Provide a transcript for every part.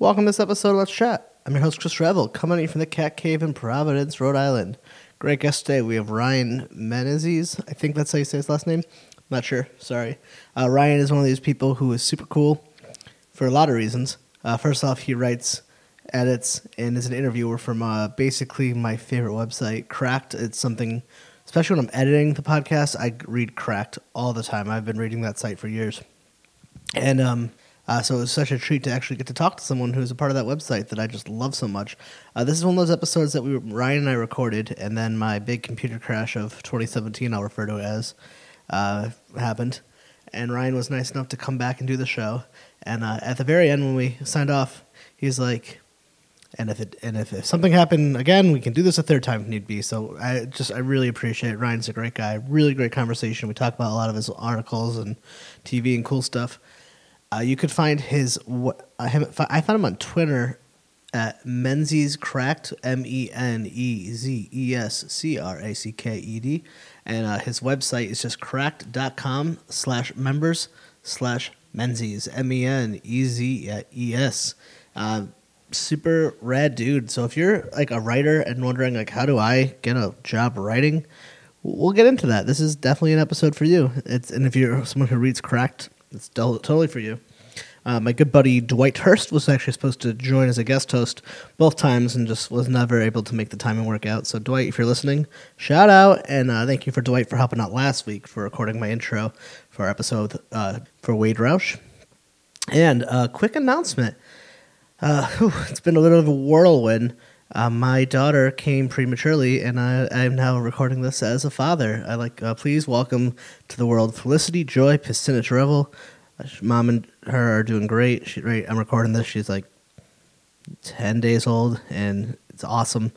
Welcome to this episode of Let's Chat. I'm your host, Chris Revel, coming at you from the Cat Cave in Providence, Rhode Island. Great guest today. We have Ryan Menezes. I think that's how you say his last name. Not sure. Sorry. Uh, Ryan is one of these people who is super cool for a lot of reasons. Uh, first off, he writes, edits, and is an interviewer from uh, basically my favorite website, Cracked. It's something, especially when I'm editing the podcast, I read Cracked all the time. I've been reading that site for years. And um, uh, so it was such a treat to actually get to talk to someone who's a part of that website that I just love so much. Uh, this is one of those episodes that we Ryan and I recorded, and then my big computer crash of 2017, I'll refer to it as, uh, happened. And Ryan was nice enough to come back and do the show. And uh, at the very end, when we signed off, he's like, "And if it and if, if something happened again, we can do this a third time if need be." So I just I really appreciate it. Ryan's a great guy. Really great conversation. We talk about a lot of his articles and TV and cool stuff. Uh, you could find his. I haven't. I found him on Twitter at Menezes Cracked M E N E Z E S C R A C K E D, and uh, his website is just cracked.com slash members slash Menezes M E N E Z E S. Uh, super rad dude. So if you're like a writer and wondering like how do I get a job writing, we'll get into that. This is definitely an episode for you. It's and if you're someone who reads Cracked it's totally for you. Uh, my good buddy Dwight Hurst was actually supposed to join as a guest host both times and just was never able to make the timing work out. So, Dwight, if you're listening, shout out and uh, thank you for Dwight for helping out last week for recording my intro for our episode uh, for Wade Roush. And a quick announcement uh, whew, it's been a little of a whirlwind. Uh, my daughter came prematurely, and I, am now recording this as a father. I like, uh, please welcome to the world Felicity Joy Pistinich Revel. Uh, mom and her are doing great. She, right, I'm recording this. She's like ten days old, and it's awesome.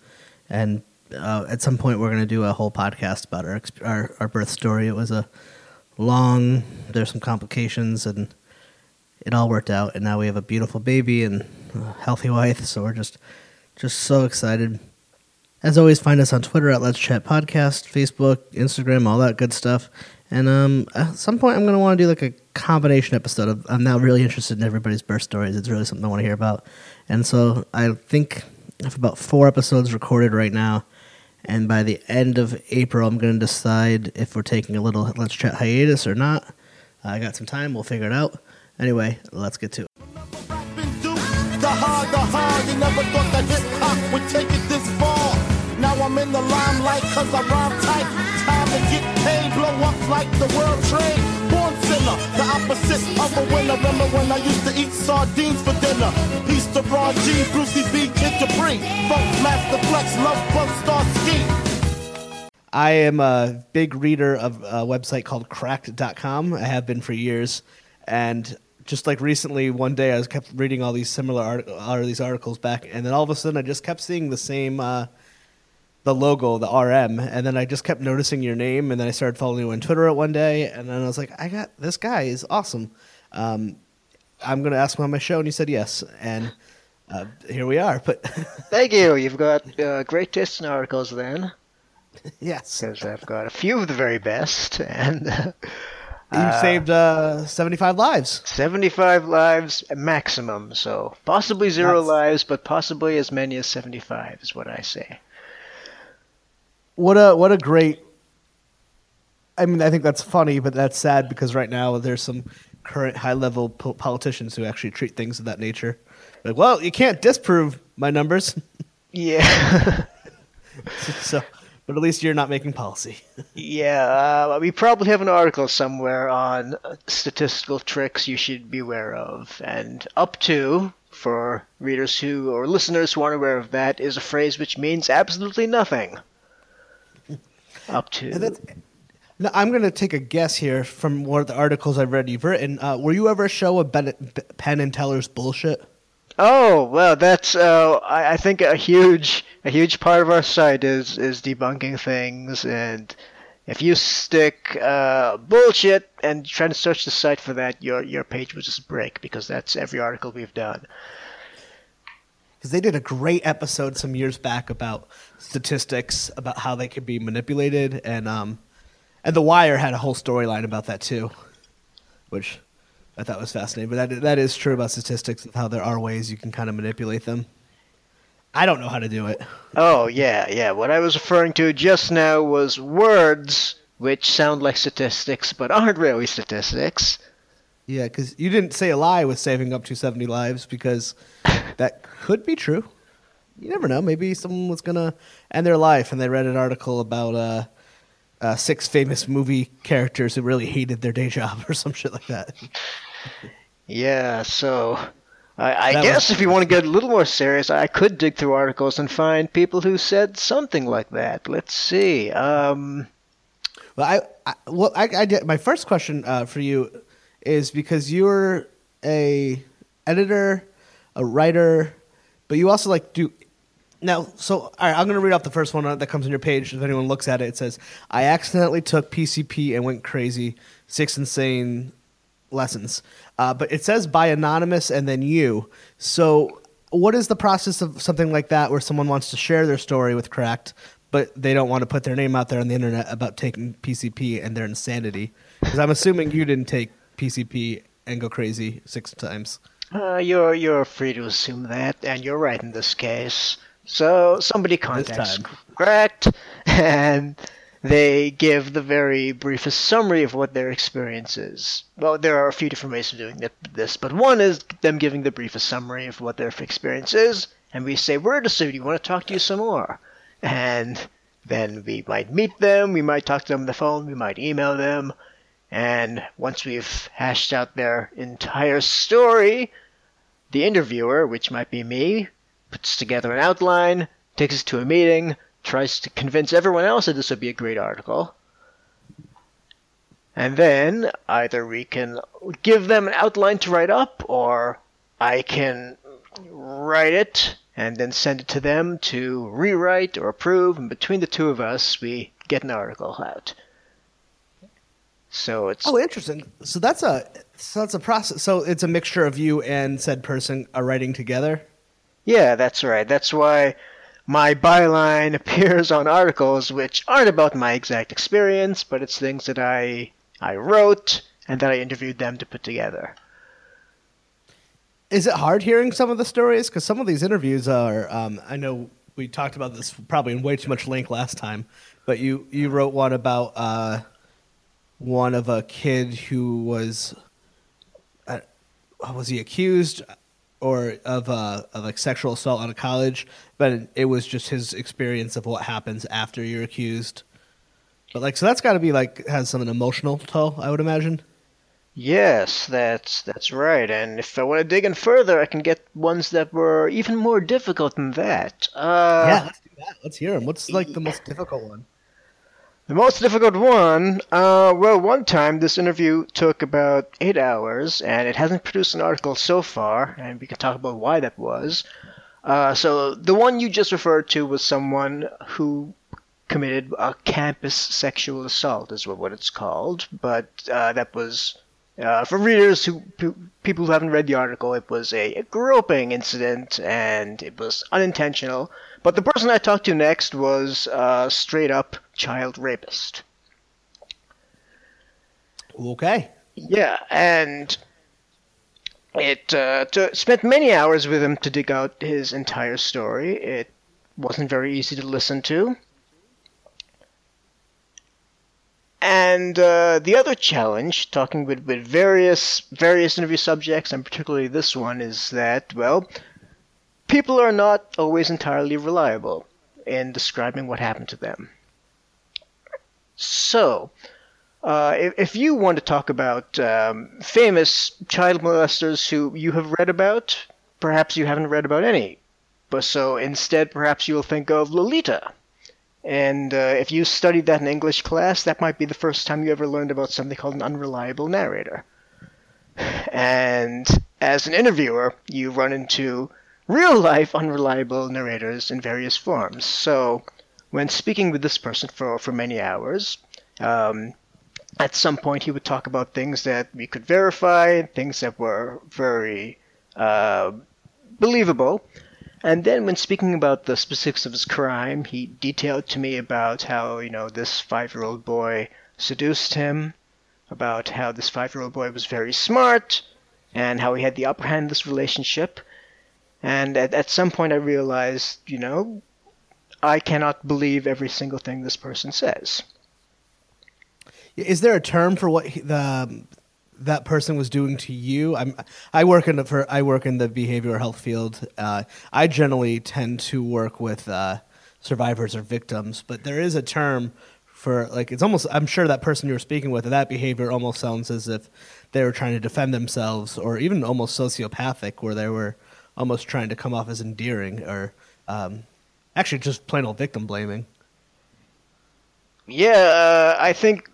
And uh, at some point, we're going to do a whole podcast about our, our our birth story. It was a long. There's some complications, and it all worked out. And now we have a beautiful baby and a healthy wife. So we're just just so excited. As always, find us on Twitter at Let's Chat Podcast, Facebook, Instagram, all that good stuff. And um, at some point, I'm going to want to do like a combination episode of. I'm now really interested in everybody's birth stories. It's really something I want to hear about. And so I think I have about four episodes recorded right now. And by the end of April, I'm going to decide if we're taking a little Let's Chat hiatus or not. I got some time. We'll figure it out. Anyway, let's get to it would take it this far. Now I'm in the limelight cause I rhyme tight. Time to get paid, blow up like the world trade. Born sinner, the opposite of a winner. Remember when I used to eat sardines for dinner? Peace to Ron G, Brucey B, Kid Capri. Funk Master Flex, Love Bug Star Ski. I am a big reader of a website called cracked.com. I have been for years. And just like recently, one day I was kept reading all these similar art- all these articles back, and then all of a sudden I just kept seeing the same uh, the logo, the RM, and then I just kept noticing your name, and then I started following you on Twitter at one day, and then I was like, I got this guy is awesome. Um, I'm going to ask him on my show, and he said yes, and uh, here we are. But thank you. You've got uh, great taste in articles, then. yes, because I've got a few of the very best, and. You uh, saved uh, 75 lives. 75 lives maximum, so possibly zero That's... lives, but possibly as many as 75 is what I say. What a what a great I mean, I think that's funny, but that's sad because right now there's some current high level po- politicians who actually treat things of that nature. Like, well, you can't disprove my numbers. Yeah. so but at least you're not making policy. yeah, uh, we probably have an article somewhere on statistical tricks you should be aware of. And up to, for readers who or listeners who aren't aware of that, is a phrase which means absolutely nothing. up to. I'm going to take a guess here from one of the articles I've read you've written. Uh, were you ever a show of ben- Penn and Teller's bullshit? Oh well, that's uh, I, I think a huge a huge part of our site is is debunking things, and if you stick uh, bullshit and try to search the site for that, your your page will just break because that's every article we've done. Because they did a great episode some years back about statistics, about how they could be manipulated, and um, and the Wire had a whole storyline about that too, which I thought was fascinating. But that that is true about statistics of how there are ways you can kind of manipulate them. I don't know how to do it. Oh, yeah, yeah. What I was referring to just now was words which sound like statistics but aren't really statistics. Yeah, because you didn't say a lie with saving up to 70 lives because that could be true. You never know. Maybe someone was going to end their life and they read an article about uh, uh, six famous movie characters who really hated their day job or some shit like that. Yeah, so I, I guess was- if you want to get a little more serious, I could dig through articles and find people who said something like that. Let's see. Um, Well, I, I well, I, I did, my first question uh, for you is because you're a editor, a writer, but you also like do now. So, all right, I'm going to read off the first one that comes on your page. If anyone looks at it, it says, "I accidentally took PCP and went crazy. Six insane lessons." Uh, but it says by anonymous and then you. So, what is the process of something like that where someone wants to share their story with Cracked, but they don't want to put their name out there on the internet about taking PCP and their insanity? Because I'm assuming you didn't take PCP and go crazy six times. uh, you're you're free to assume that, and you're right in this case. So somebody contacts. Correct, and they give the very briefest summary of what their experience is. Well, there are a few different ways of doing this, but one is them giving the briefest summary of what their experience is, and we say, We're interested, we want to talk to you some more. And then we might meet them, we might talk to them on the phone, we might email them, and once we've hashed out their entire story, the interviewer, which might be me, puts together an outline, takes us to a meeting, tries to convince everyone else that this would be a great article. And then either we can give them an outline to write up, or I can write it and then send it to them to rewrite or approve, and between the two of us, we get an article out. So it's Oh, interesting. So that's a so that's a process. So it's a mixture of you and said person are writing together. Yeah, that's right. That's why my byline appears on articles which aren't about my exact experience, but it's things that I I wrote and that I interviewed them to put together. Is it hard hearing some of the stories? Because some of these interviews are. Um, I know we talked about this probably in way too much length last time, but you you wrote one about uh, one of a kid who was. Uh, was he accused or of uh, of like sexual assault out of college? But it was just his experience of what happens after you're accused. But like, so that's got to be like has some emotional toll, I would imagine. Yes, that's that's right. And if I want to dig in further, I can get ones that were even more difficult than that. Uh, yeah, let's do that. Let's hear them. What's like the most difficult one? The most difficult one, uh, well, one time this interview took about eight hours, and it hasn't produced an article so far, and we can talk about why that was. Uh, so the one you just referred to was someone who committed a campus sexual assault, is what, it's called, but uh, that was. Uh, for readers who, people who haven't read the article, it was a groping incident and it was unintentional. But the person I talked to next was uh, straight up child rapist. Okay. Yeah, and it uh, to, spent many hours with him to dig out his entire story. It wasn't very easy to listen to. And uh, the other challenge, talking with, with various various interview subjects, and particularly this one, is that well, people are not always entirely reliable in describing what happened to them. So, uh, if, if you want to talk about um, famous child molesters who you have read about, perhaps you haven't read about any. But so instead, perhaps you'll think of Lolita. And uh, if you studied that in English class, that might be the first time you ever learned about something called an unreliable narrator. And as an interviewer, you run into real life unreliable narrators in various forms. So, when speaking with this person for, for many hours, um, at some point he would talk about things that we could verify, things that were very uh, believable. And then, when speaking about the specifics of his crime, he detailed to me about how, you know, this five year old boy seduced him, about how this five-year-old boy was very smart and how he had the upper hand in this relationship. And at, at some point, I realized, you know, I cannot believe every single thing this person says. Is there a term for what he, the that person was doing to you? I'm I work in the for I work in the behavioral health field. Uh, I generally tend to work with uh, survivors or victims, but there is a term for like it's almost I'm sure that person you were speaking with that behavior almost sounds as if they were trying to defend themselves or even almost sociopathic where they were almost trying to come off as endearing or um, actually just plain old victim blaming. Yeah, uh, I think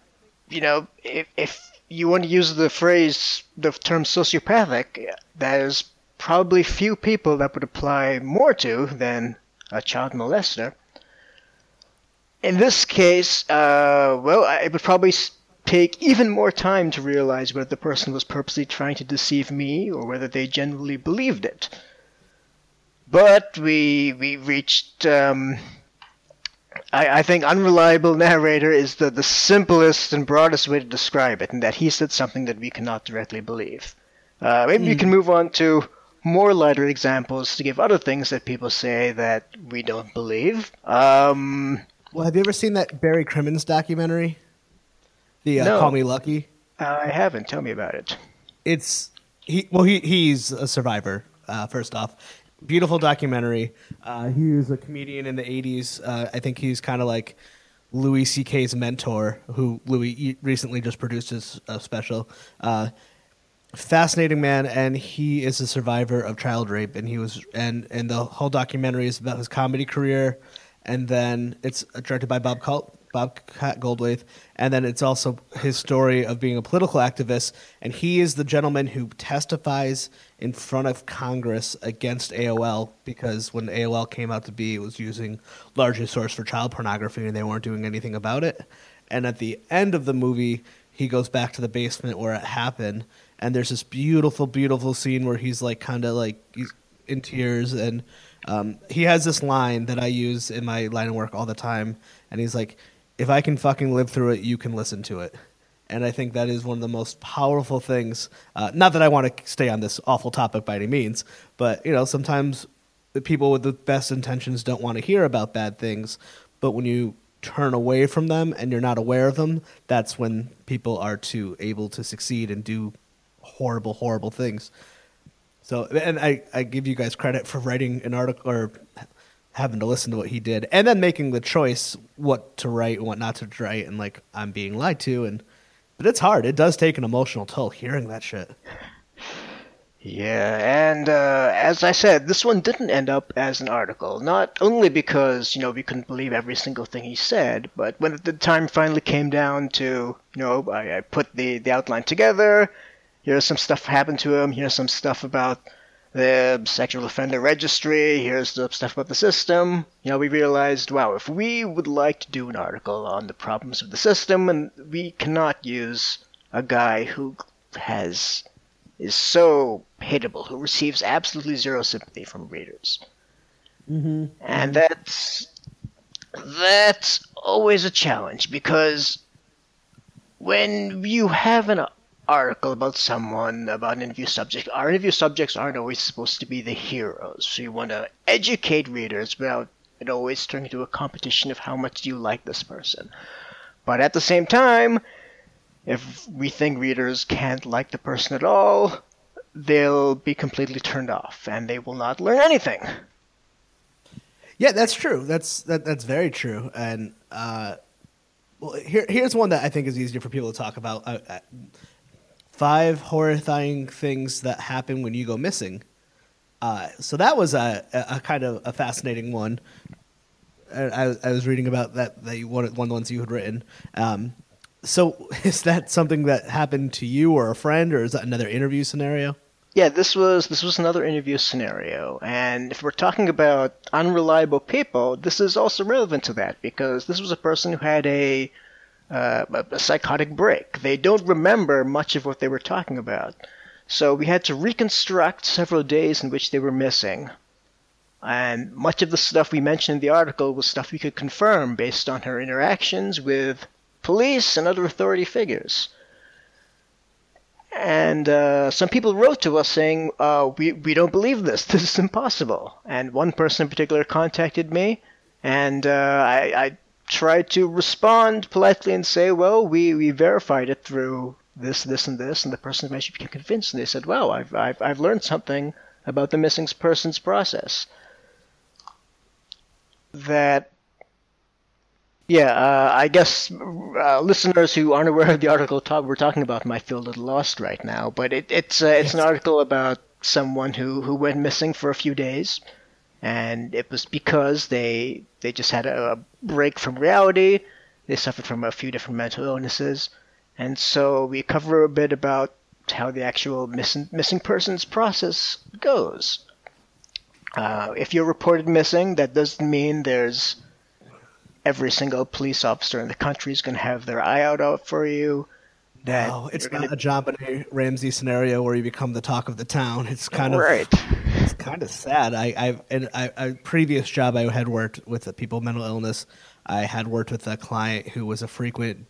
you know if if you want to use the phrase the term sociopathic, there's probably few people that would apply more to than a child molester. In this case, uh, well, it would probably take even more time to realize whether the person was purposely trying to deceive me or whether they genuinely believed it. But we we reached. Um, I, I think unreliable narrator is the, the simplest and broadest way to describe it, in that he said something that we cannot directly believe. Uh, maybe mm. we can move on to more lighter examples to give other things that people say that we don't believe. Um, well, have you ever seen that Barry Crimmins documentary? The uh, no, Call Me Lucky. I haven't. Tell me about it. It's he. Well, he he's a survivor. Uh, first off, beautiful documentary. Uh, he was a comedian in the '80s. Uh, I think he's kind of like Louis C.K.'s mentor, who Louis recently just produced his uh, special. Fascinating man, and he is a survivor of child rape, and he was and and the whole documentary is about his comedy career and then it's directed by Bobcat. Bobcat Goldthwait, and then it's also his story of being a political activist, and he is the gentleman who testifies in front of Congress against AOL because when AOL came out to be, it was using largely source for child pornography, and they weren't doing anything about it. And at the end of the movie, he goes back to the basement where it happened, and there's this beautiful, beautiful scene where he's like kind of like he's in tears and um, he has this line that I use in my line of work all the time, and he's like, "If I can fucking live through it, you can listen to it." And I think that is one of the most powerful things. Uh, not that I want to stay on this awful topic by any means, but you know, sometimes the people with the best intentions don't want to hear about bad things, but when you turn away from them and you're not aware of them, that's when people are too able to succeed and do horrible, horrible things. So, and I, I give you guys credit for writing an article or having to listen to what he did, and then making the choice what to write and what not to write, and like I'm being lied to, and but it's hard. It does take an emotional toll hearing that shit. Yeah, and uh, as I said, this one didn't end up as an article. Not only because you know we couldn't believe every single thing he said, but when the time finally came down to you know I, I put the the outline together, here's some stuff happened to him. Here's some stuff about the sexual offender registry. Here's the stuff about the system. You know, we realized, wow, if we would like to do an article on the problems of the system, and we cannot use a guy who has is so hateable, who receives absolutely zero sympathy from readers, mm-hmm. and that's that's always a challenge because when you have an article about someone, about an interview subject, our interview subjects aren't always supposed to be the heroes. So you want to educate readers without it always turning into a competition of how much do you like this person. But at the same time, if we think readers can't like the person at all, they'll be completely turned off and they will not learn anything. Yeah, that's true. That's that, that's very true. And uh, well, here here's one that I think is easier for people to talk about. Uh, uh five horrifying things that happen when you go missing. Uh, so that was a, a, kind of a fascinating one. I, I was reading about that that you, one, one of the ones you had written. Um, so is that something that happened to you or a friend, or is that another interview scenario? Yeah, this was this was another interview scenario, and if we're talking about unreliable people, this is also relevant to that because this was a person who had a uh, a psychotic break. They don't remember much of what they were talking about. So we had to reconstruct several days in which they were missing. And much of the stuff we mentioned in the article was stuff we could confirm based on her interactions with police and other authority figures. and uh, some people wrote to us saying, uh, we, we don't believe this. This is impossible. And one person in particular contacted me, and uh, I, I tried to respond politely and say, well, we, we verified it through this, this, and this. And the person eventually became convinced, and they said, well, I've, I've, I've learned something about the missing persons process. That yeah, uh, I guess uh, listeners who aren't aware of the article talk, we're talking about might feel a little lost right now. But it, it's uh, it's yes. an article about someone who, who went missing for a few days, and it was because they they just had a break from reality. They suffered from a few different mental illnesses, and so we cover a bit about how the actual missing missing persons process goes. Uh, if you're reported missing, that doesn't mean there's every single police officer in the country is going to have their eye out for you. That oh, it's not gonna... a JonBenét Ramsey scenario where you become the talk of the town. It's kind of right. It's kind of sad. I, I've in a previous job I had worked with people with mental illness. I had worked with a client who was a frequent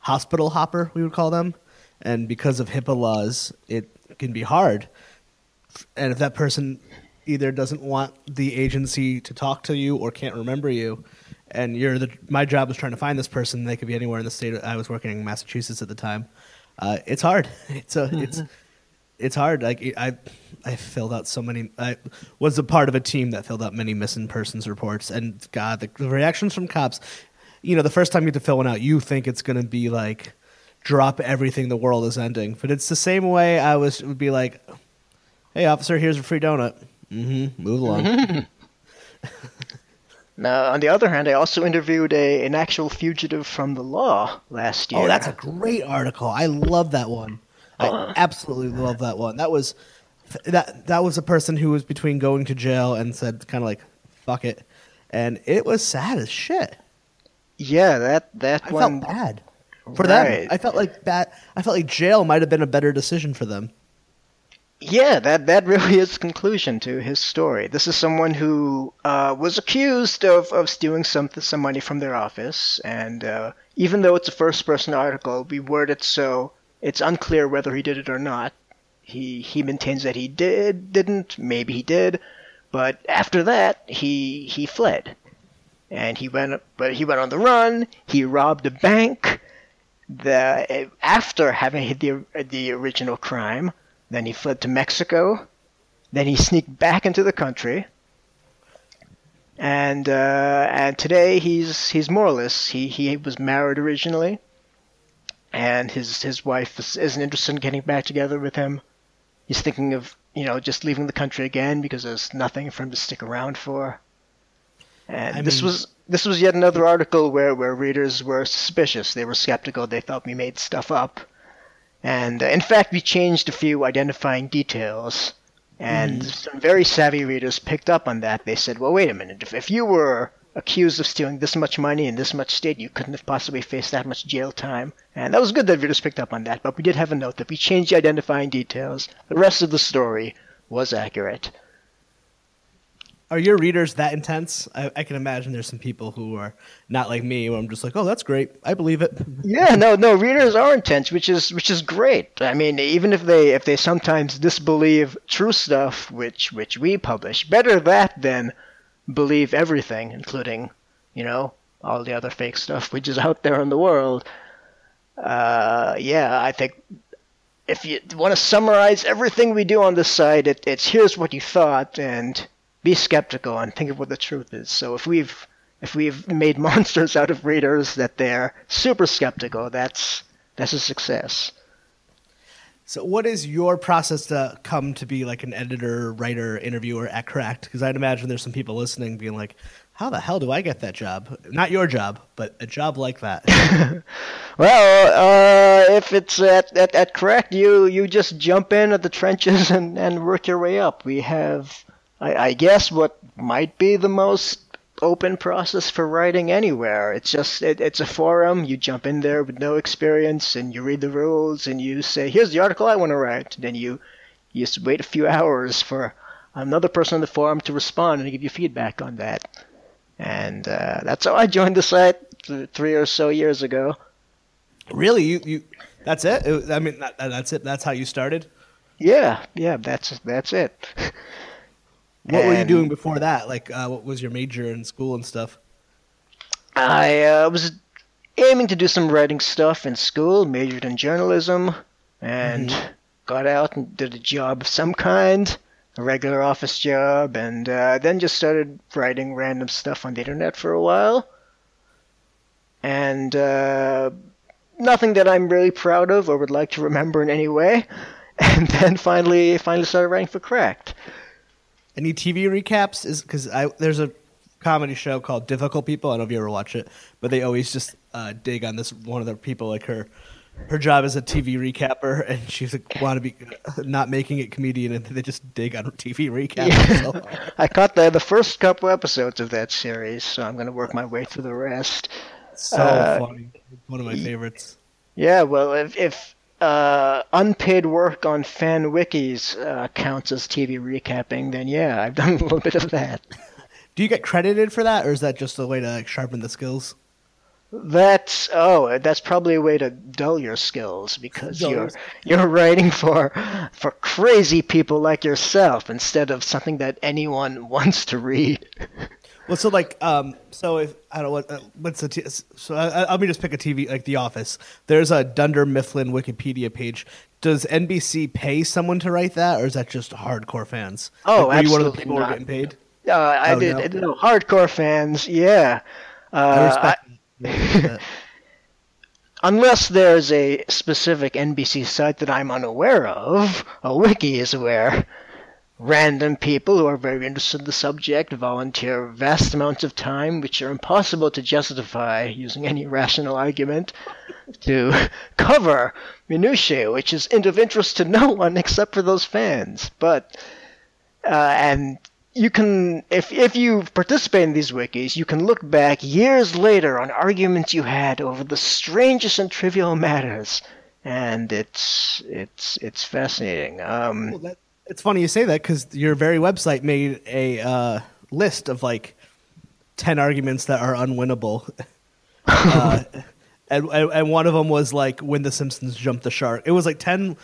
hospital hopper, we would call them, and because of HIPAA laws, it can be hard. And if that person either doesn't want the agency to talk to you or can't remember you, and you're the my job was trying to find this person. They could be anywhere in the state. I was working in Massachusetts at the time. Uh, it's hard. It's a it's mm-hmm. it's hard. Like I I filled out so many. I was a part of a team that filled out many missing persons reports, and God, the, the reactions from cops. You know, the first time you have to fill one out, you think it's going to be like drop everything. The world is ending, but it's the same way I was. Would be like, hey, officer, here's a free donut. Mm-hmm. Move along. Now, on the other hand, I also interviewed a, an actual fugitive from the law last year. Oh, that's a great article. I love that one. I uh, absolutely love that one. That was that that was a person who was between going to jail and said kind of like fuck it, and it was sad as shit. Yeah, that that I one felt bad for right. them. I felt like that. I felt like jail might have been a better decision for them. Yeah, that that really is the conclusion to his story. This is someone who uh, was accused of, of stealing some some money from their office, and uh, even though it's a first person article, we word it so it's unclear whether he did it or not. He he maintains that he did, didn't, maybe he did, but after that he he fled, and he went but he went on the run. He robbed a bank. The after having hit the the original crime then he fled to Mexico. Then he sneaked back into the country. And uh, and today he's he's moralist. He he was married originally, and his his wife is, isn't interested in getting back together with him. He's thinking of you know just leaving the country again because there's nothing for him to stick around for. And I this mean, was this was yet another article where, where readers were suspicious. They were skeptical. They thought we made stuff up. And uh, in fact, we changed a few identifying details. And mm. some very savvy readers picked up on that. They said, well, wait a minute. If, if you were accused of stealing this much money in this much state, you couldn't have possibly faced that much jail time. And that was good that readers picked up on that. But we did have a note that we changed the identifying details. The rest of the story was accurate are your readers that intense? I, I, can imagine there's some people who are not like me, where I'm just like, oh, that's great, I believe it. Yeah, no, no, readers are intense, which is which is great. I mean, even if they if they sometimes disbelieve true stuff, which which we publish, better that than believe everything, including you know all the other fake stuff which is out there in the world. Uh, yeah, I think if you want to summarize everything we do on this site, it, it's here's what you thought and be skeptical and think of what the truth is. So if we've if we've made monsters out of readers that they're super skeptical, that's that's a success. So, what is your process to come to be like an editor, writer, interviewer at Cracked? Because I'd imagine there's some people listening being like, "How the hell do I get that job? Not your job, but a job like that." well, uh, if it's at, at, at Cracked, you you just jump in at the trenches and, and work your way up. We have I, I guess what might be the most open process for writing anywhere. It's just it, it's a forum. You jump in there with no experience and you read the rules and you say, "Here's the article I want to write." Then you you just wait a few hours for another person on the forum to respond and give you feedback on that. And uh, that's how I joined the site three or so years ago. Really, you you That's it. it I mean, that, that's it. That's how you started. Yeah, yeah, that's that's it. What were you doing before that? Like, uh, what was your major in school and stuff? I uh, was aiming to do some writing stuff in school, majored in journalism, and got out and did a job of some kind, a regular office job, and uh, then just started writing random stuff on the internet for a while. And uh, nothing that I'm really proud of or would like to remember in any way. And then finally, finally started writing for Cracked. Any TV recaps? Is because I there's a comedy show called Difficult People. I don't know if you ever watch it, but they always just uh, dig on this one of the people like her. Her job is a TV recapper, and she's a want to be not making it comedian, and they just dig on TV recaps. Yeah. So, I caught the the first couple episodes of that series, so I'm gonna work my way through the rest. so Uh, funny. One of my favorites. Yeah, well, if if uh, unpaid work on fan wikis uh, counts as TV recapping, then yeah, I've done a little bit of that. Do you get credited for that, or is that just a way to like, sharpen the skills? That's oh, that's probably a way to dull your skills because Dull you're your- you're writing for for crazy people like yourself instead of something that anyone wants to read. Well, so like, um, so if I don't know what, uh, what's the t- so I, I, let me just pick a TV like The Office. There's a Dunder Mifflin Wikipedia page. Does NBC pay someone to write that, or is that just hardcore fans? Oh, like, were you one of the absolutely people who were getting paid? Uh, I Oh, did no? no, hardcore fans, yeah. Uh, I respect. Unless there's a specific NBC site that I'm unaware of, a wiki is where random people who are very interested in the subject volunteer vast amounts of time which are impossible to justify using any rational argument to cover minutiae, which is of interest to no one except for those fans. But uh, and you can if if you participate in these wikis, you can look back years later on arguments you had over the strangest and trivial matters, and it's it's it's fascinating. Um, Well, that, it's funny you say that because your very website made a uh, list of like ten arguments that are unwinnable, uh, and, and and one of them was like when the Simpsons jumped the shark. It was like ten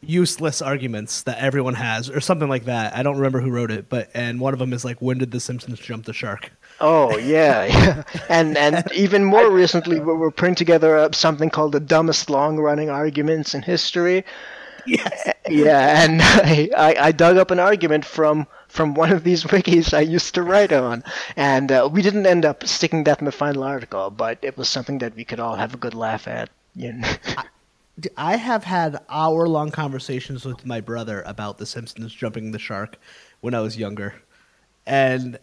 useless arguments that everyone has, or something like that. I don't remember who wrote it, but and one of them is like when did the Simpsons jump the shark? oh yeah, yeah, and and even more recently, we we're putting together something called the dumbest long-running arguments in history. Yes. Yeah, and I, I, I dug up an argument from from one of these wikis I used to write on, and uh, we didn't end up sticking that in the final article, but it was something that we could all have a good laugh at. You know? D- I have had hour long conversations with my brother about The Simpsons jumping the shark when I was younger, and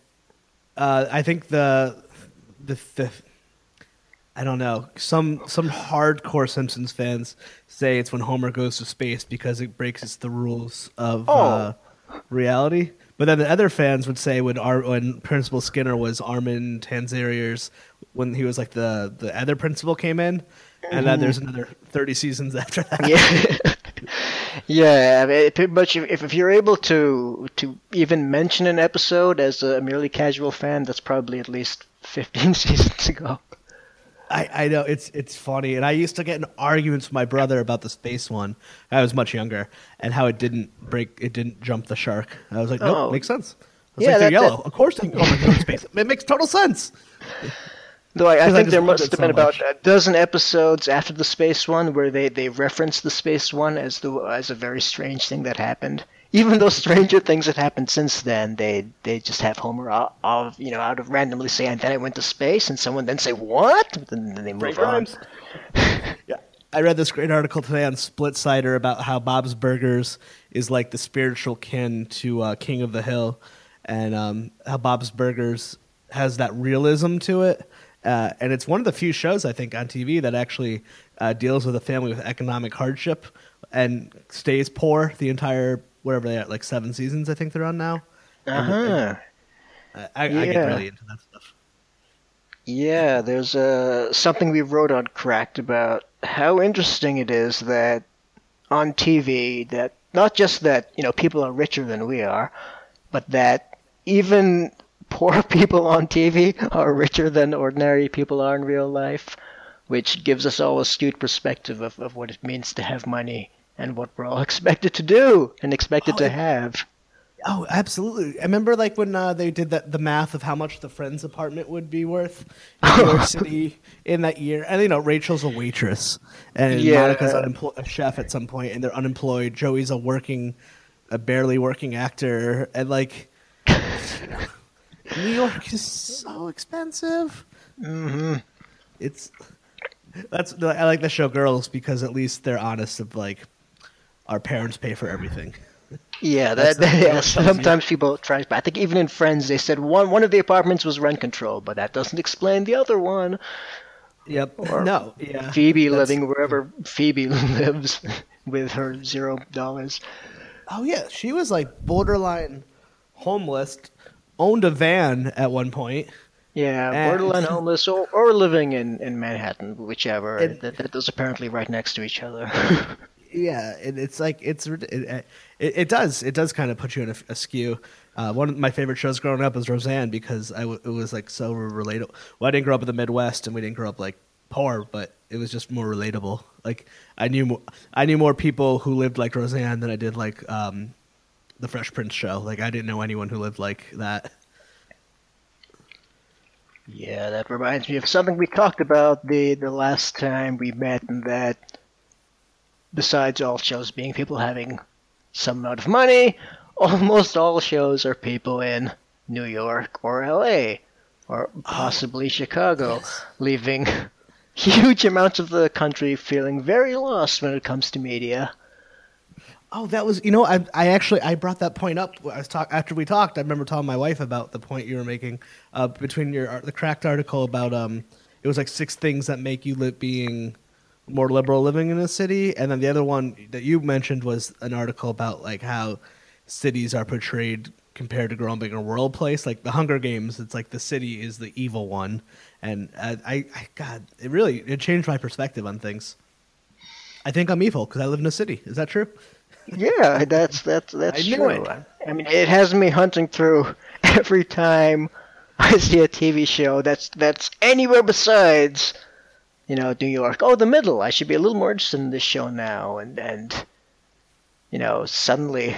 uh, I think the the the I don't know some some hardcore Simpsons fans say it's when Homer goes to space because it breaks the rules of uh, reality. But then the other fans would say when Ar- when Principal Skinner was Armin Tamzarian when he was like the the other principal came in, and then there's another thirty seasons after that. yeah, yeah. I mean, pretty much, if if you're able to to even mention an episode as a merely casual fan, that's probably at least fifteen seasons ago. I, I know it's it's funny, and I used to get in arguments with my brother about the space one. I was much younger, and how it didn't break, it didn't jump the shark. I was like, nope, Oh. makes sense. I was Yeah, like, they're yellow. that- Of course, they can go into space. It makes total sense. Though I, I I think just there must have so been about much. a dozen episodes after the space one where they, they reference the space one as the as a very strange thing that happened. Even though stranger things have happened since then, they they just have Homer out of you know out of randomly say, and then I went to space, and someone then say what, and then they move Great on. yeah, I read this great article today on Splitsider about how Bob's Burgers is like the spiritual kin to uh, King of the Hill, and um, how Bob's Burgers has that realism to it. Uh, and it's one of the few shows I think on TV that actually uh, deals with a family with economic hardship and stays poor the entire whatever they are like seven seasons I think they're on now. Uh huh. I, I, I get Yeah. really into that stuff. Yeah, there's uh, something we wrote on Cracked about how interesting it is that on TV that not just that you know people are richer than we are, but that even poor people on TV are richer than ordinary people are in real life. which gives us all a skewed perspective of, of what it means to have money and what we're all expected to do and expected Oh, to have. Oh, absolutely. I remember like when uh, they did that the math of how much the friend's apartment would be worth in New York City in that year. And you know, Rachel's a waitress and Yeah. Monica's unemployed, a chef at some point, and they're unemployed. Joey's a working, a barely working actor, and like New York is so expensive. Mm-hmm. It's that's I like the show Girls because at least they're honest of like our parents pay for everything. Yeah, that, yeah, that you. sometimes people try. I think even in Friends, they said one one of the apartments was rent control, but that doesn't explain the other one. Yep. Or no. Yeah. Phoebe That's- living wherever Phoebe lives with her zero dollars. Oh yeah, she was like borderline homeless, owned a van at one point. Yeah, And- borderline homeless or, or living in, in Manhattan, whichever. That, that those apparently right next to each other. Yeah, it's like it's it, it, it does it does kind of put you in a, a skew. Uh, one of my favorite shows growing up was Roseanne because I w- it was like so relatable. Well, I didn't grow up in the Midwest and we didn't grow up like poor, but it was just more relatable. Like I knew more, I knew more people who lived like Roseanne than I did like um, the Fresh Prince show. Like I didn't know anyone who lived like that. yeah, that reminds me of something we talked about the the last time we met, and that besides all shows being people having some amount of money, almost all shows are people in New York or LA or possibly Chicago, yes. leaving huge amounts of the country feeling very lost when it comes to media. Oh, that was you know I I actually I brought that point up. I was talk after we talked. I remember telling my wife about the point you were making uh, between your the cracked article about um it was like six things that make you li- being more liberal living in a city, and then the other one that you mentioned was an article about like how cities are portrayed compared to growing a rural place. Like the Hunger Games, it's like the city is the evil one, and I, I, I God, it really it changed my perspective on things. I think I'm evil because I live in a city. Is that true? Yeah, that's that's that's I true. it. I mean, it has me hunting through every time I see a TV show that's that's anywhere besides, you know, New York. Oh, the middle. I should be a little more interested in this show now, and and you know, suddenly,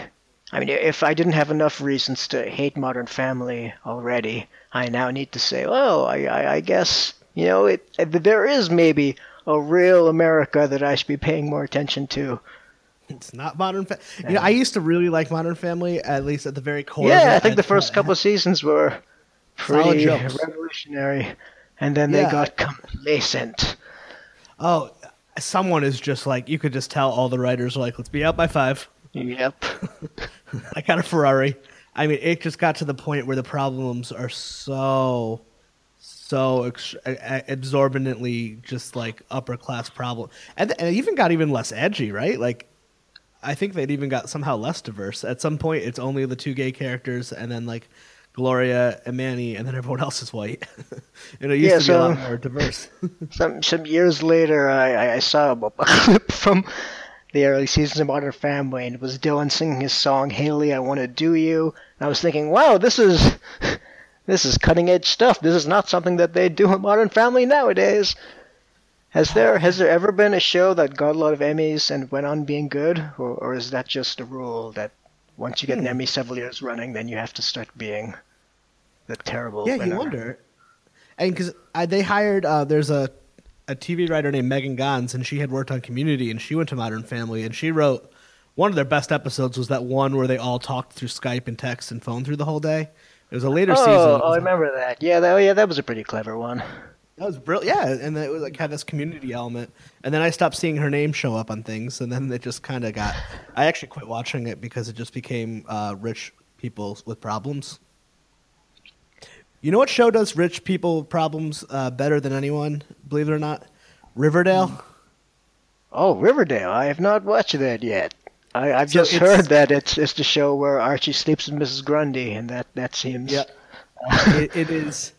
I mean, if I didn't have enough reasons to hate Modern Family already, I now need to say, oh, I I, I guess you know, it there is maybe a real America that I should be paying more attention to. It's not Modern Family. You know, I used to really like Modern Family, at least at the very core. of Yeah. I think the first couple of seasons were pretty revolutionary, and then Yeah. they got complacent. Oh, someone is just like you could just tell all the writers are like, let's be out by five. Yep. I got a Ferrari. I mean, it just got to the point where the problems are so, so ex- a- a- exorbitantly just like upper class problem, and, and it even got even less edgy, right? Like, I think they'd even got somehow less diverse. At some point, it's only the two gay characters, and then like Gloria and Manny, and then everyone else is white. and it used Yeah, to be a lot more diverse. Some some years later, I, I- I saw a clip from the early seasons of Modern Family, and it was Dylan singing his song "Haley, I Want to Do You." And I was thinking, wow, this is this is cutting edge stuff. This is not something that they do in Modern Family nowadays. Has there has there ever been a show that got a lot of Emmys and went on being good, or, or is that just a rule that once you get an. Emmy several years running, then you have to start being the terrible? Yeah, winner? you wonder. And because they hired, uh, there's a a TV writer named Megan Ganz, and she had worked on Community, and she went to Modern Family, and she wrote one of their best episodes was that one where they all talked through Skype and text and phone through the whole day. It was a later Oh, season. Oh, I remember that. Yeah, that, oh, yeah, that was a pretty clever one. That was brilliant. Yeah, and then it was like had this community element. And then I stopped seeing her name show up on things, and then it just kind of got. I actually quit watching it because it just became uh, rich people with problems. You know what show does rich people problems uh, better than anyone? Believe it or not, Riverdale. Oh, Riverdale. I have not watched that yet. I, I've So just heard that it's it's the show where Archie sleeps with Mrs. Grundy, and that that seems. Yeah, it, it is.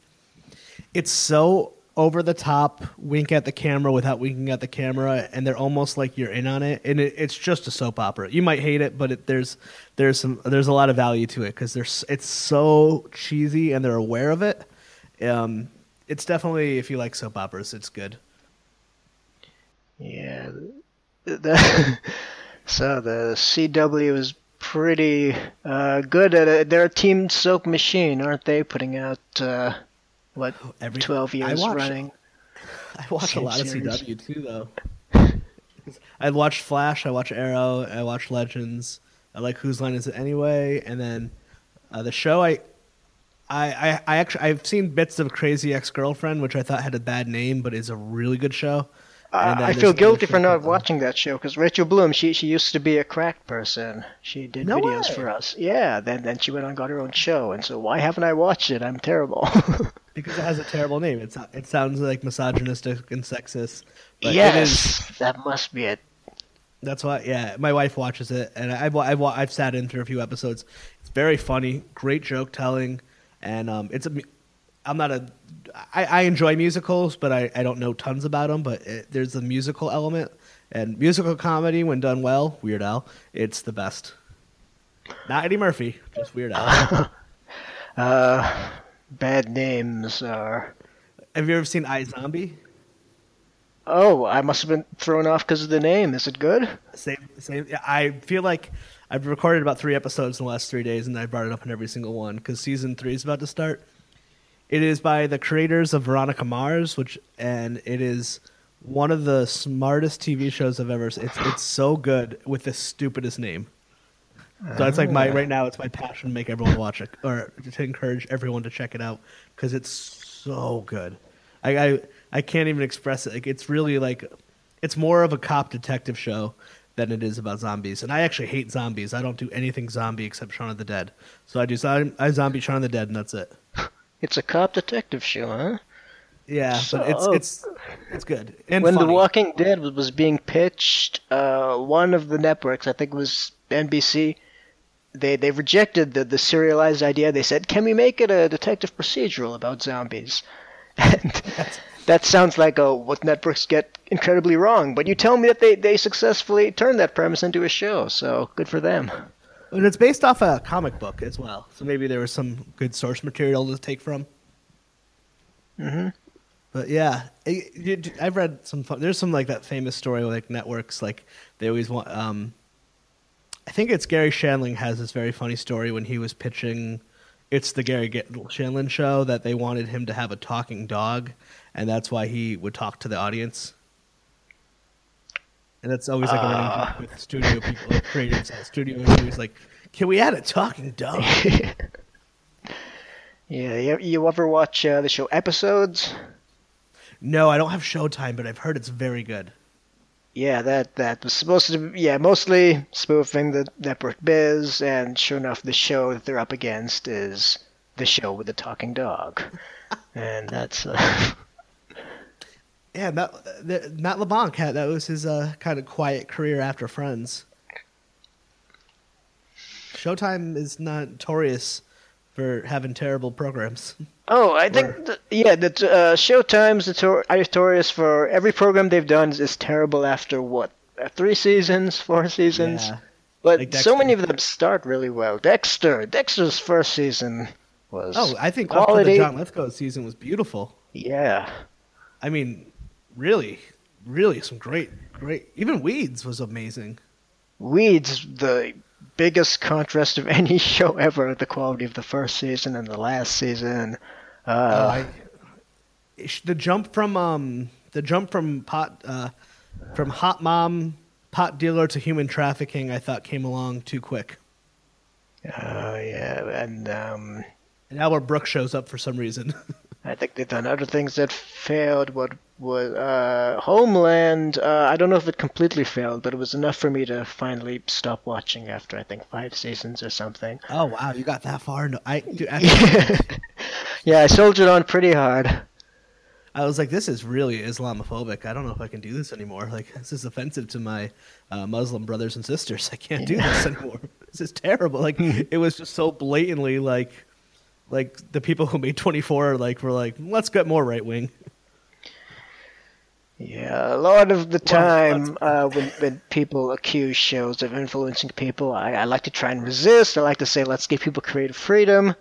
It's so over the top, wink at the camera without winking at the camera, and they're almost like you're in on it. And it, it's just a soap opera. You might hate it, but it, there's there's some there's a lot of value to it because there's it's so cheesy and they're aware of it. Um, it's definitely if you like soap operas, it's good. Yeah. The, so the CW is pretty uh, good at it. They're a team soap machine, aren't they? Putting out uh, what Every- twelve years I watch- running. I watch a lot of series. CW too, though. I watch Flash, I watch Arrow, I watch Legends. I like Whose Line Is It Anyway, and then uh, the show I, I, I, I actually I've seen bits of Crazy Ex Girlfriend, which I thought had a bad name, but is a really good show. Uh, I feel guilty for not watching that show because Rachel Bloom, she she used to be a crack person. She did No videos way. for us. Yeah, then then she went on and got her own show, and so why haven't I watched it? I'm terrible. because it has a terrible name. It's it sounds like misogynistic and sexist. But it is, yes, that must be it. That's why, yeah. My wife watches it, and I've I've, I've sat in through a few episodes. It's very funny, great joke telling, and um, it's a. I'm not a. I, I enjoy musicals, but I, I don't know tons about them. But it, there's a musical element, and musical comedy when done well, Weird Al, it's the best. Not Eddie Murphy, just Weird Al. Uh, bad names are. Have you ever seen iZombie? Oh, I must have been thrown off because of the name. Is it good? Same, same. I feel like I've recorded about three episodes in the last three days, and I brought it up in every single one because season three is about to start. It is by the creators of Veronica Mars, which and it is one of the smartest TV shows I've ever. seen. It's it's so good with the stupidest name. So it's like my right now. It's my passion to make everyone watch it or to encourage everyone to check it out because it's so good. I, I I can't even express it. Like it's really like it's more of a cop detective show than it is about zombies. And I actually hate zombies. I don't do anything zombie except Shaun of the Dead. So I do zo- iZombie Shaun of the Dead and that's it. It's a cop detective show, huh? Yeah, but it's So- it's it's good. And when funny. The Walking Dead was, being pitched, uh, one of the networks, I think it was NBC, they they rejected the, the serialized idea. They said, "Can we make it a detective procedural about zombies?" And that sounds like uh, what networks get incredibly wrong. But you tell me that they, they successfully turned that premise into a show, so good for them. And it's based off a comic book as well. So maybe there was some good source material to take from. hmm But yeah, it, I've read some. Fun, there's some like that famous story like networks like they always want. Um, I think it's Garry Shandling has this very funny story when he was pitching. It's the Garry Ga- Shandling show that they wanted him to have a talking dog, and that's why he would talk to the audience. And that's always like a running Ah. joke with studio people, like creators at studio interviews. Like, can we add a talking dog? Yeah, you, you ever watch uh, the show Episodes? no, I don't have Showtime, but I've heard it's very good. Yeah, that that was supposed to be, yeah, mostly spoofing the network biz, and sure enough, the show that they're up against is the show with the talking dog. and that's, uh, Yeah, Matt, the, Matt LeBlanc had that was his uh, kind of quiet career after Friends. Showtime is notorious for having terrible programs. oh, I think, th- yeah, that uh, Showtime's notor- notorious for every program they've done is, is terrible after what, uh, three seasons, four seasons? Yeah. But Like so many of them start really well. Dexter, Dexter's first season was Oh, I think quality. the John Lithgow season was beautiful. yeah. I mean, really, really some great, great. Even Weeds was amazing. Weeds, the biggest contrast of any show ever, the quality of the first season and the last season. Oh, Uh, I, the jump from um the jump from pot uh from hot mom pot dealer to human trafficking I thought came along too quick. uh, yeah, and um, And Albert Brooks shows up for some reason. I think they've done other things that failed. What was uh, Homeland? Uh, I don't know if it completely failed, but it was enough for me to finally stop watching after I think five seasons or something. oh wow, you got that far? No, I dude, I, yeah, I soldiered on pretty hard. I was like, this is really Islamophobic. I don't know if I can do this anymore. Like this is offensive to my uh, Muslim brothers and sisters. I can't do this anymore. This is terrible. Like it was just so blatantly like. Like the people who made 24 like were like, let's get more right wing. Yeah, a lot of the time uh, when, when people accuse shows of influencing people, I, I like to try and resist. I like to say, let's give people creative freedom.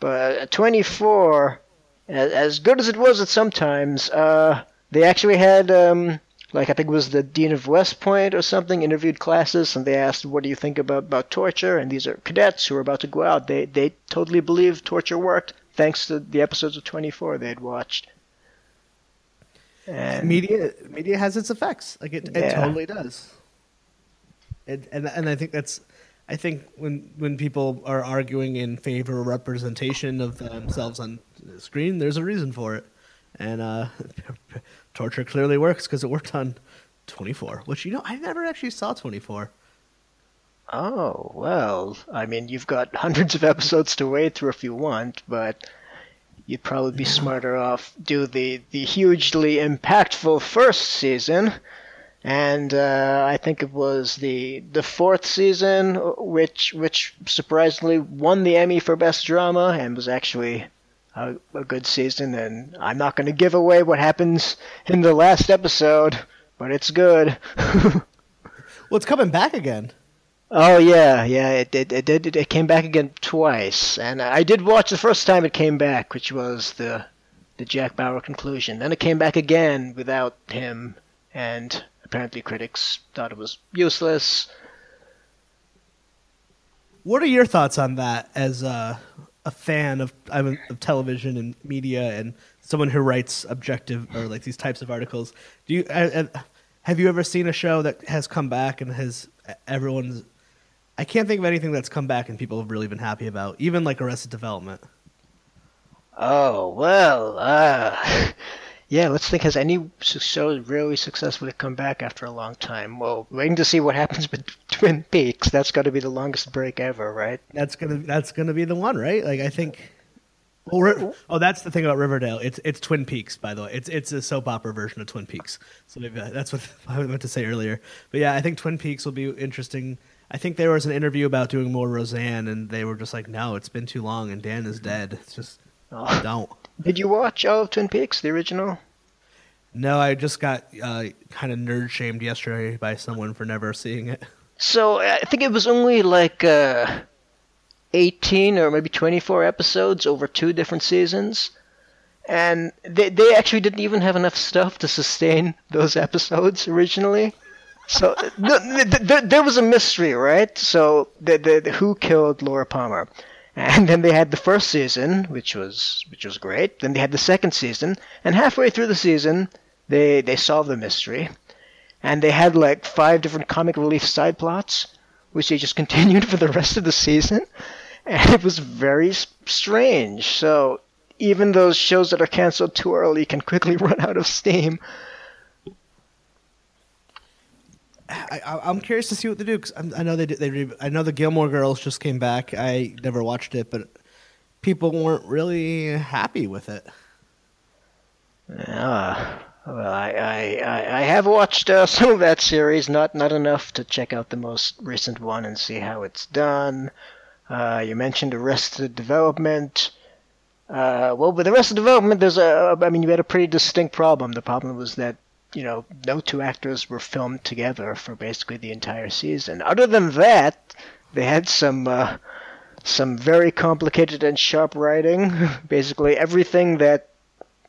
But 24, as, as good as it was at sometimes, uh, they actually had um, like I think it was the dean of West Point or something, interviewed classes, and they asked, "What do you think about about torture?" And these are cadets who are about to go out. They they totally believe torture worked thanks to the episodes of 24 they had watched. And media media has its effects. Like it, yeah. it totally does. It, and and I think that's I think when when people are arguing in favor of representation of themselves on the screen, there's a reason for it. And uh, torture clearly works because it worked on 24, which you know I never actually saw 24. Oh well, I mean you've got hundreds of episodes to wade through if you want, but you'd probably be smarter off do the the hugely impactful first season and uh, I think it was the the fourth season, which which surprisingly won the Emmy for best drama and was actually a, a good season. And I'm not going to give away what happens in the last episode, but it's good. well, it's coming back again. Oh yeah, yeah, it it it did. It, came back again twice, and I did watch the first time it came back, which was the the Jack Bauer conclusion. Then it came back again without him, and apparently critics thought it was useless. What are your thoughts on that as a, a fan of, of television and media and someone who writes objective or like these types of articles? Do you uh, have you ever seen a show that has come back and has everyone's I can't think of anything that's come back and people have really been happy about, even like Arrested Development. Oh well, uh, yeah, let's think. Has any show really successfully come back after a long time? Well, waiting to see what happens with Twin Peaks. That's got to be the longest break ever, right? That's gonna that's gonna be the one, right? Like I think. Well, oh, that's the thing about Riverdale. It's it's Twin Peaks, by the way. It's it's a soap opera version of Twin Peaks. So maybe that's what I was meant to say earlier. But yeah, I think Twin Peaks will be interesting. I think there was an interview about doing more Roseanne, and they were just like, "No, it's been too long, and Dan is dead. It's just oh. don't." Did you watch all of Twin Peaks, the original? No, I just got uh, kind of nerd shamed yesterday by someone for never seeing it. So I think it was only like uh, 18 or maybe 24 episodes over two different seasons. And they, they actually didn't even have enough stuff to sustain those episodes originally. So there was a mystery, right? So the, the, who killed Laura Palmer? And then they had the first season, which was which was great. Then they had the second season, and halfway through the season, they they solved the mystery, and they had like five different comic relief side plots, which they just continued for the rest of the season, and it was very strange. So even those shows that are canceled too early can quickly run out of steam. I, am curious to see what they do because I know they they I know the Gilmore Girls just came back. I never watched it, but people weren't really happy with it. Yeah, well, I I, I have watched uh, some of that series, not not enough to check out the most recent one and see how it's done. Uh, you mentioned Arrested Development. Uh, well, with Arrested Development, there's a I mean, you had a pretty distinct problem. The problem was that you know, no two actors were filmed together for basically the entire season. Other than that, they had some uh, some very complicated and sharp writing. basically, everything that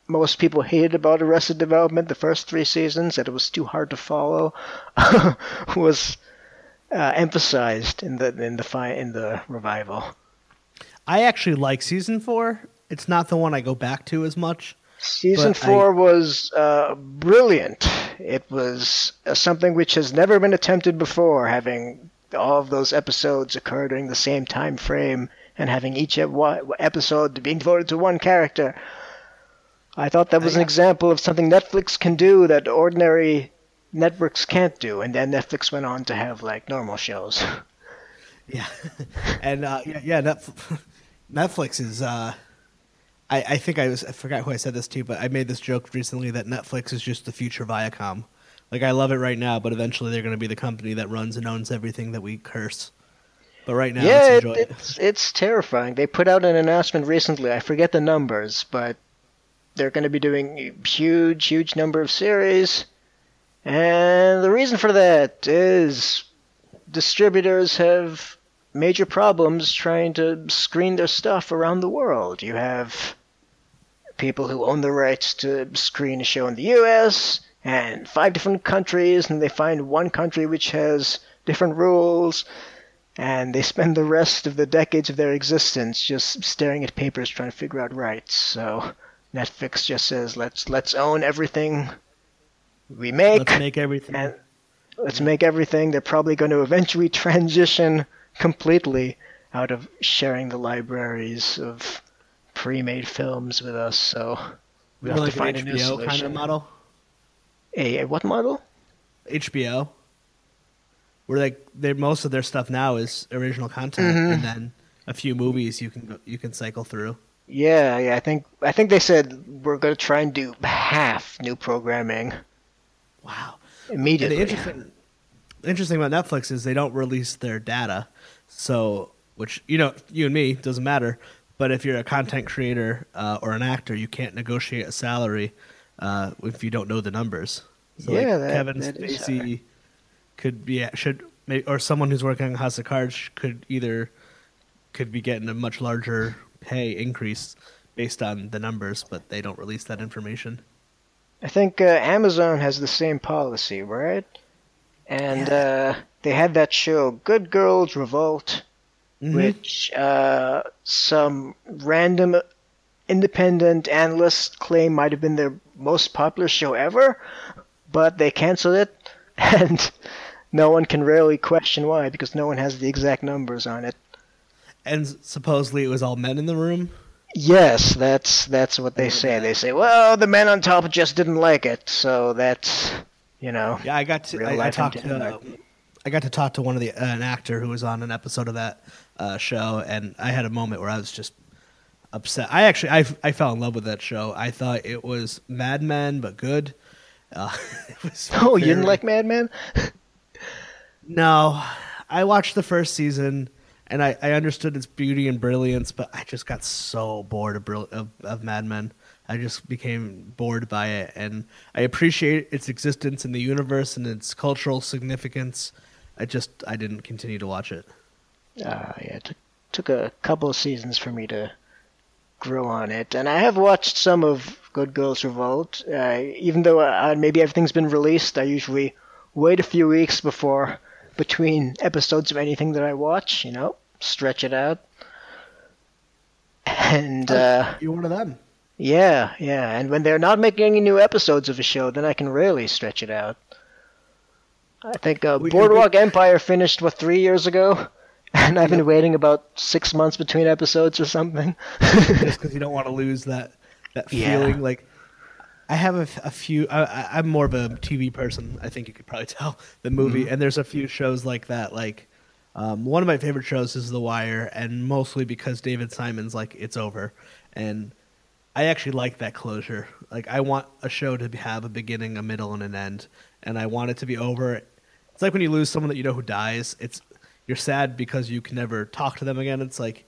most people hated about Arrested Development the first three seasons, that it was too hard to follow, was uh, emphasized in the in the fi- in the revival. I actually like season four. It's not the one I go back to as much. Season but four I... was uh, brilliant. It was uh, something which has never been attempted before, having all of those episodes occur during the same time frame and having each episode being devoted to one character. I thought that was an example of something Netflix can do that ordinary networks can't do, and then Netflix went on to have like normal shows. Yeah, and uh, yeah, yeah, Netflix is uh, I, I think I was I forgot who I said this to, but I made this joke recently that Netflix is just the future Viacom. Like I love it right now, but eventually they're going to be the company that runs and owns everything that we curse. But right now, yeah, it, it's it's terrifying. They put out an announcement recently. I forget the numbers, but they're going to be doing a huge, huge number of series, and the reason for that is distributors have major problems trying to screen their stuff around the world. You have people who own the rights to screen a show in the U.S. and five different countries, and they find one country which has different rules, and they spend the rest of the decades of their existence just staring at papers trying to figure out rights. So Netflix just says, "Let's let's own everything we make. Let's make everything. And let's make everything. They're probably going to eventually transition completely out of sharing the libraries of pre-made films with us. So we have like to find an a new solution. kind of model. A, a what model? HBO, where like they most of their stuff now is original content, Mm-hmm. and then a few movies you can you can cycle through. Yeah, yeah. I think I think they said we're going to try and do half new programming Wow. immediately. And the interesting, interesting about Netflix is they don't release their data, so which you know you and me doesn't matter. But if you're a content creator uh, or an actor, you can't negotiate a salary uh, if you don't know the numbers. So like Yeah, that- Kevin that Spacey could be should or someone who's working on House of Cards could either could be getting a much larger pay increase based on the numbers, but they don't release that information. I think uh, Amazon has the same policy, right? And uh, they had that show, Good Girls Revolt, Mhm. which uh, some random independent analysts claim might have been their most popular show ever, but they canceled it, and no one can really question why because no one has the exact numbers on it. And supposedly it was all men in the room. Yes, that's that's what they say. They say, well, the men on top just didn't like it, so that's you know. Yeah, I got to. Real I, I talked to. Denmark. I got to talk to one of the uh, an actor who was on an episode of that uh, show, and I had a moment where I was just upset. I actually I I fell in love with that show. I thought it was Mad Men but good. Uh, it was Oh, you didn't like Mad Men? No, I watched the first season and I, I understood its beauty and brilliance, but I just got so bored of, brill- of, of Mad Men. I just became bored by it, and I appreciate its existence in the universe and its cultural significance. I just I didn't continue to watch it. Uh, yeah, it took, took a couple of seasons for me to grow on it, and I have watched some of Good Girls Revolt. Uh, even though uh, maybe everything's been released, I usually wait a few weeks before between episodes of anything that I watch. You know, stretch it out. And uh, You're one of them. yeah, yeah, and when they're not making any new episodes of a show, then I can really stretch it out. I think uh, We do Boardwalk Empire finished what three years ago, and I've been waiting about six months between episodes or something. just because you don't want to lose that that Yeah. feeling. Like I have a few. I, I, I'm more of a TV person. I think you could probably tell the movie. Mm-hmm. And there's a few shows like that. Like um, one of my favorite shows is The Wire, and mostly because David Simon's like it's over, and I actually like that closure. Like I want a show to have a beginning, a middle, and an end, and I want it to be over. It's like when you lose someone that you know who dies. It's you're sad because you can never talk to them again. It's like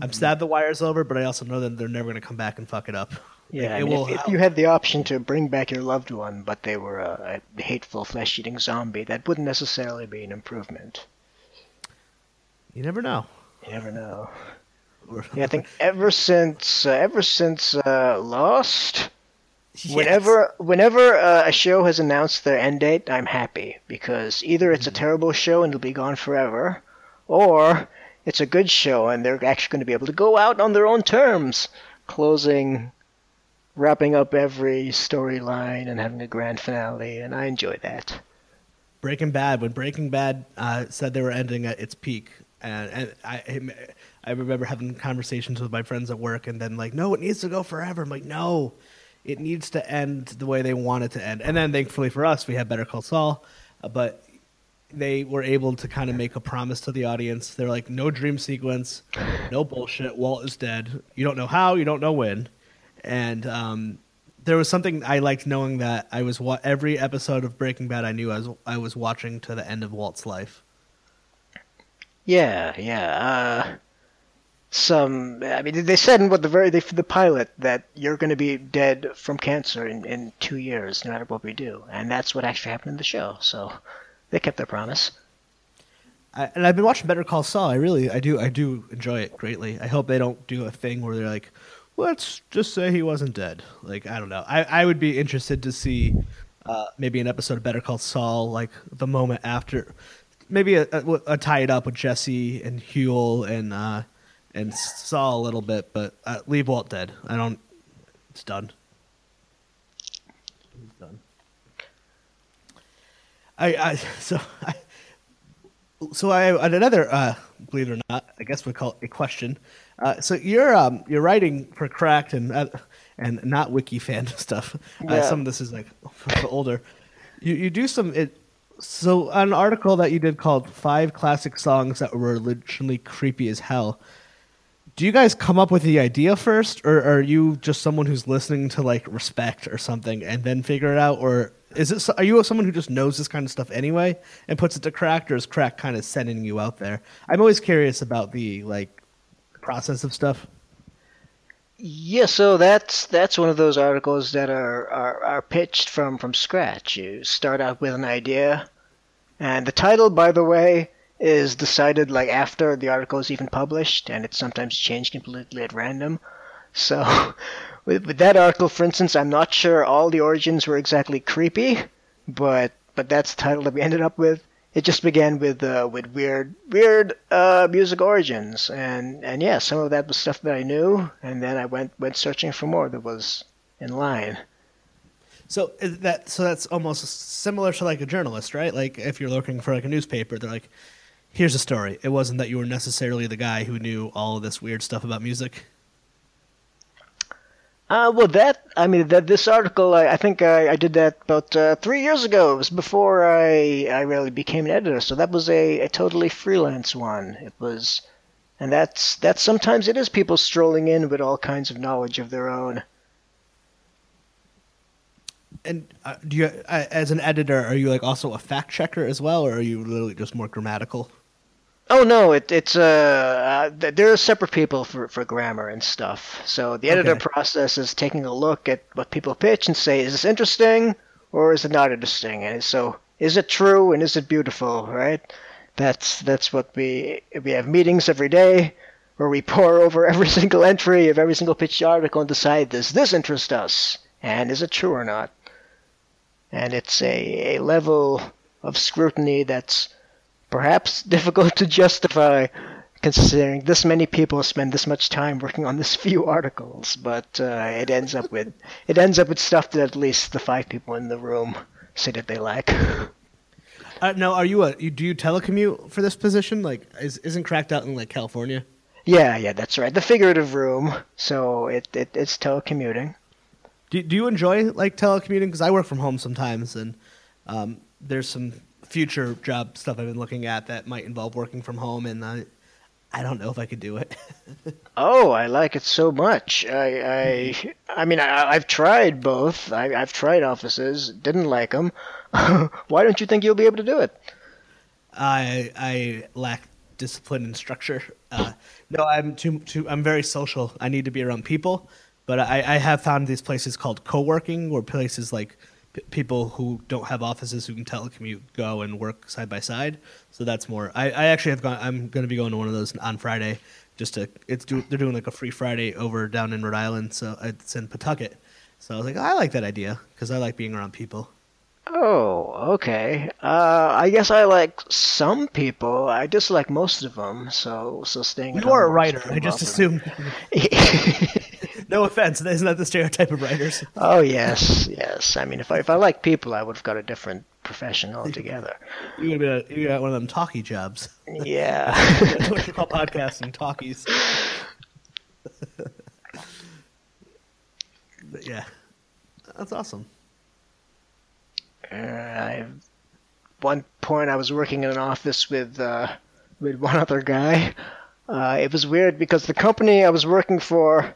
I'm sad the wire's over, but I also know that they're never going to come back and fuck it up. yeah, Like, I mean, will. if, if you had the option to bring back your loved one, but they were a, a hateful, flesh-eating zombie, that wouldn't necessarily be an improvement. you never know. You never know. Yeah, I think ever since uh, ever since uh, Lost, Yes. Whenever, whenever uh, a show has announced their end date, I'm happy because either it's a terrible show and it'll be gone forever, or it's a good show and they're actually going to be able to go out on their own terms, closing, wrapping up every storyline and having a grand finale, and I enjoy that. Breaking Bad, when Breaking Bad uh, said they were ending at its peak, and, and I, I remember having conversations with my friends at work, and then like, no, it needs to go forever. I'm like, no, it needs to end the way they want it to end. And then thankfully for us, we had Better Call Saul, uh, but they were able to kind of make a promise to the audience. They're like, no dream sequence, no bullshit. Walt is dead. You don't know how, you don't know when, and um, there was something I liked knowing that I was wa- every episode of Breaking Bad I knew I was I was watching to the end of Walt's life. Yeah, yeah. Uh, some, I mean, they said in what the very the, the pilot that you're going to be dead from cancer in, in two years, no matter what we do, and that's what actually happened in the show. So they kept their promise. I, and I've been watching Better Call Saul. I really I do I do enjoy it greatly. I hope they don't do a thing where they're like, let's just say he wasn't dead. Like I don't know. I I would be interested to see uh, maybe an episode of Better Call Saul, like the moment after, maybe a, a, a tie it up with Jesse and Huell and uh, and saw a little bit, but uh, leave Walt dead. I don't. It's done. It's done. I, I so I so I had another uh, believe it or not, I guess we call it a question. Uh, so you're um, you're writing for Cracked and uh, and not wiki fan stuff. Uh, Yeah. some of this is like older. You you do some it. So an article that you did called Five Classic Songs That Were Originally Creepy as Hell. Do you guys come up with the idea first, or are you just someone who's listening to like respect or something and then figure it out, or is it? Are you someone who just knows this kind of stuff anyway and puts it to crack or is crack kind of sending you out there? I'm always curious about the like process of stuff. Yeah, so that's that's one of those articles that are, are, are pitched from, from scratch. You start out with an idea, and the title, by the way, is decided like after the article is even published, and it's sometimes changed completely at random. So, with, with that article, for instance, I'm not sure all the origins were exactly creepy, but but that's the title that we ended up with. It just began with uh, with weird weird uh, music origins, and and yeah, some of that was stuff that I knew, and then I went went searching for more that was in line. So that so that's almost similar to like a journalist, right? Like if you're looking for like a newspaper, they're like, "Here's a story." It wasn't that you were necessarily the guy who knew all of this weird stuff about music. Uh, well, that I mean, that this article, I, I think I, I did that about uh, three years ago. It was before I I really became an editor, so that was a, a totally freelance one. It was, and that's that's sometimes it is people strolling in with all kinds of knowledge of their own. And uh, do you, uh, as an editor, are you like also a fact checker as well, or are you literally just more grammatical? Oh no, it, it's uh, uh, there are separate people for, for grammar and stuff. So the editor Okay. process is taking a look at what people pitch and say, is this interesting or is it not interesting? And so is it true and is it beautiful? Right? That's that's what we we have meetings every day where we pour over every single entry of every single pitch article and decide does this interest us and is it true or not? And it's a, a level of scrutiny that's perhaps difficult to justify considering this many people spend this much time working on this few articles but uh, it ends up with it ends up with stuff that at least the five people in the room say that they like Uh, no, are you a? Do you telecommute for this position? Like, is, isn't Cracked out in like California? yeah yeah that's right the figurative room so it, it it's telecommuting Do, do you enjoy like telecommuting? Because I work from home sometimes, and um, there's some future job stuff I've been looking at that might involve working from home, and I, I don't know if I could do it. oh i like it so much i i i mean I, i've tried both I, i've tried offices didn't like them why don't you think you'll be able to do it I I lack discipline and structure. Uh, no, I'm too too. I'm very social. I need to be around people, but I, I have found these places called co-working, where places like people who don't have offices who can telecommute go and work side by side. So that's more. I, I actually have gone. I'm going to be going to one of those on Friday. Just to it's do, they're doing like a free Friday over down in Rhode Island. So it's in Pawtucket. So I was like, I like that idea because I like being around people. Oh, okay. Uh, I guess I like some people. I dislike most of them. So, so staying. You are a writer. I just assumed. no offense, isn't that the stereotype of writers? oh yes, yes. I mean, if I if I like people, I would have got a different profession altogether. You got, you got one of them talkie jobs. yeah. That's what you call podcasting, talkies. but yeah, that's awesome. Uh, I, one point, I was working in an office with uh, with one other guy. Uh, it was weird because the company I was working for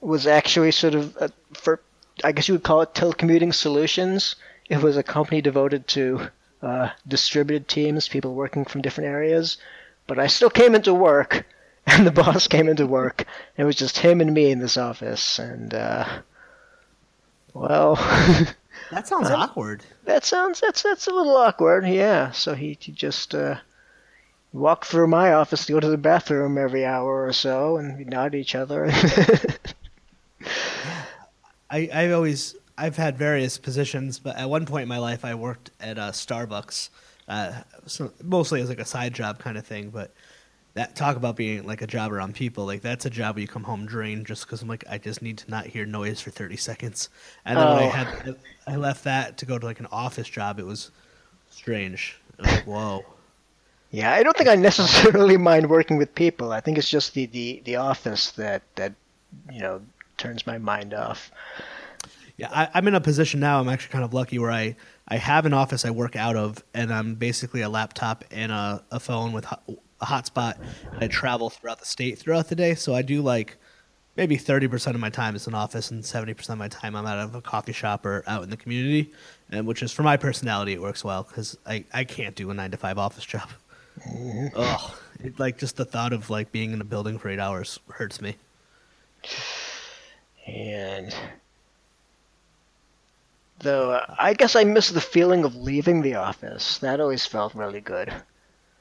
was actually sort of uh, for I guess you would call it telecommuting solutions. It was a company devoted to uh, distributed teams, people working from different areas. But I still came into work, and the boss came into work. And it was just him and me in this office, and uh, well. That sounds I'm- awkward. That sounds that's that's a little awkward. Yeah. So he, he just uh, walked through my office to go to the bathroom every hour or so, and we nod at each other. I I've always I've had various positions, but at one point in my life, I worked at uh, Starbucks, uh, so mostly as like a side job kind of thing. But that talk about being like a job around people, like that's a job where you come home drained just because I'm like I just need to not hear noise for 30 seconds. And then when I Oh. had I left that to go to like an office job, it was strange. I was like, whoa. Yeah, I don't think I necessarily mind working with people. I think it's just the, the, the office that, that you know turns my mind off. Yeah, I, I'm in a position now. I'm actually kind of lucky where I, I have an office I work out of, and I'm basically a laptop and a, a phone with a hotspot. And I travel throughout the state throughout the day, so I do like maybe 30% of my time is in office, and 70% of my time I'm out of a coffee shop or out in the community. And which is for my personality, it works well because I, I can't do a nine to five office job. Mm-hmm. Ugh, it, like just the thought of like being in a building for eight hours hurts me. And though uh, I guess I miss the feeling of leaving the office. That always felt really good.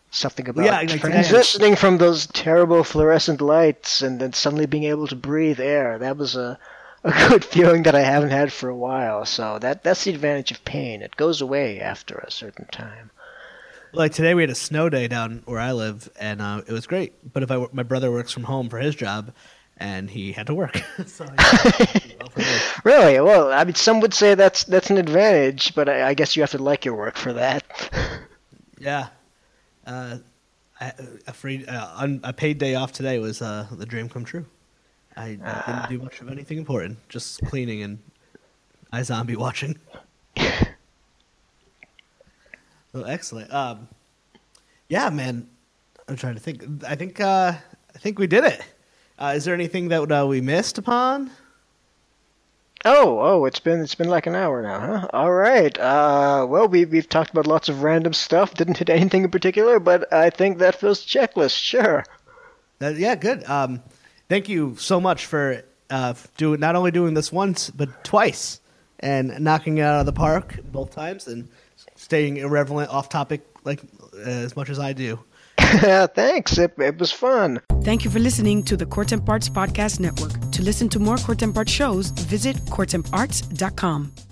Something about Yeah, like, transitioning from those terrible fluorescent lights and then suddenly being able to breathe air. That was a a good feeling that I haven't had for a while. So that that's the advantage of pain. It goes away after a certain time. Like today, we had a snow day down where I live, and uh, it was great. But if I, my brother works from home for his job, and he had to work, so well. Really? Well, I mean, some would say that's that's an advantage, but I, I guess you have to like your work for that. yeah. Uh, I- a free, uh, un, a paid day off today was uh, the dream come true. I didn't do much of anything important, just cleaning and iZombie watching. well, excellent. Um, yeah, man. I'm trying to think. I think uh, I think we did it. Uh, is there anything that uh, we missed upon? Oh, oh, it's been it's been like an hour now, huh? All right. Uh, well, we we've talked about lots of random stuff. Didn't hit anything in particular, but I think that fills the checklist. Sure. Uh, yeah, good. Um, thank you so much for uh, doing not only doing this once but twice and knocking it out of the park both times and staying irrelevant, off topic like uh, as much as I do. Thanks. It, it was fun. Thank you for listening to the Court and Parts Podcast Network. To listen to more Court and Parts shows, visit courtandarts.com.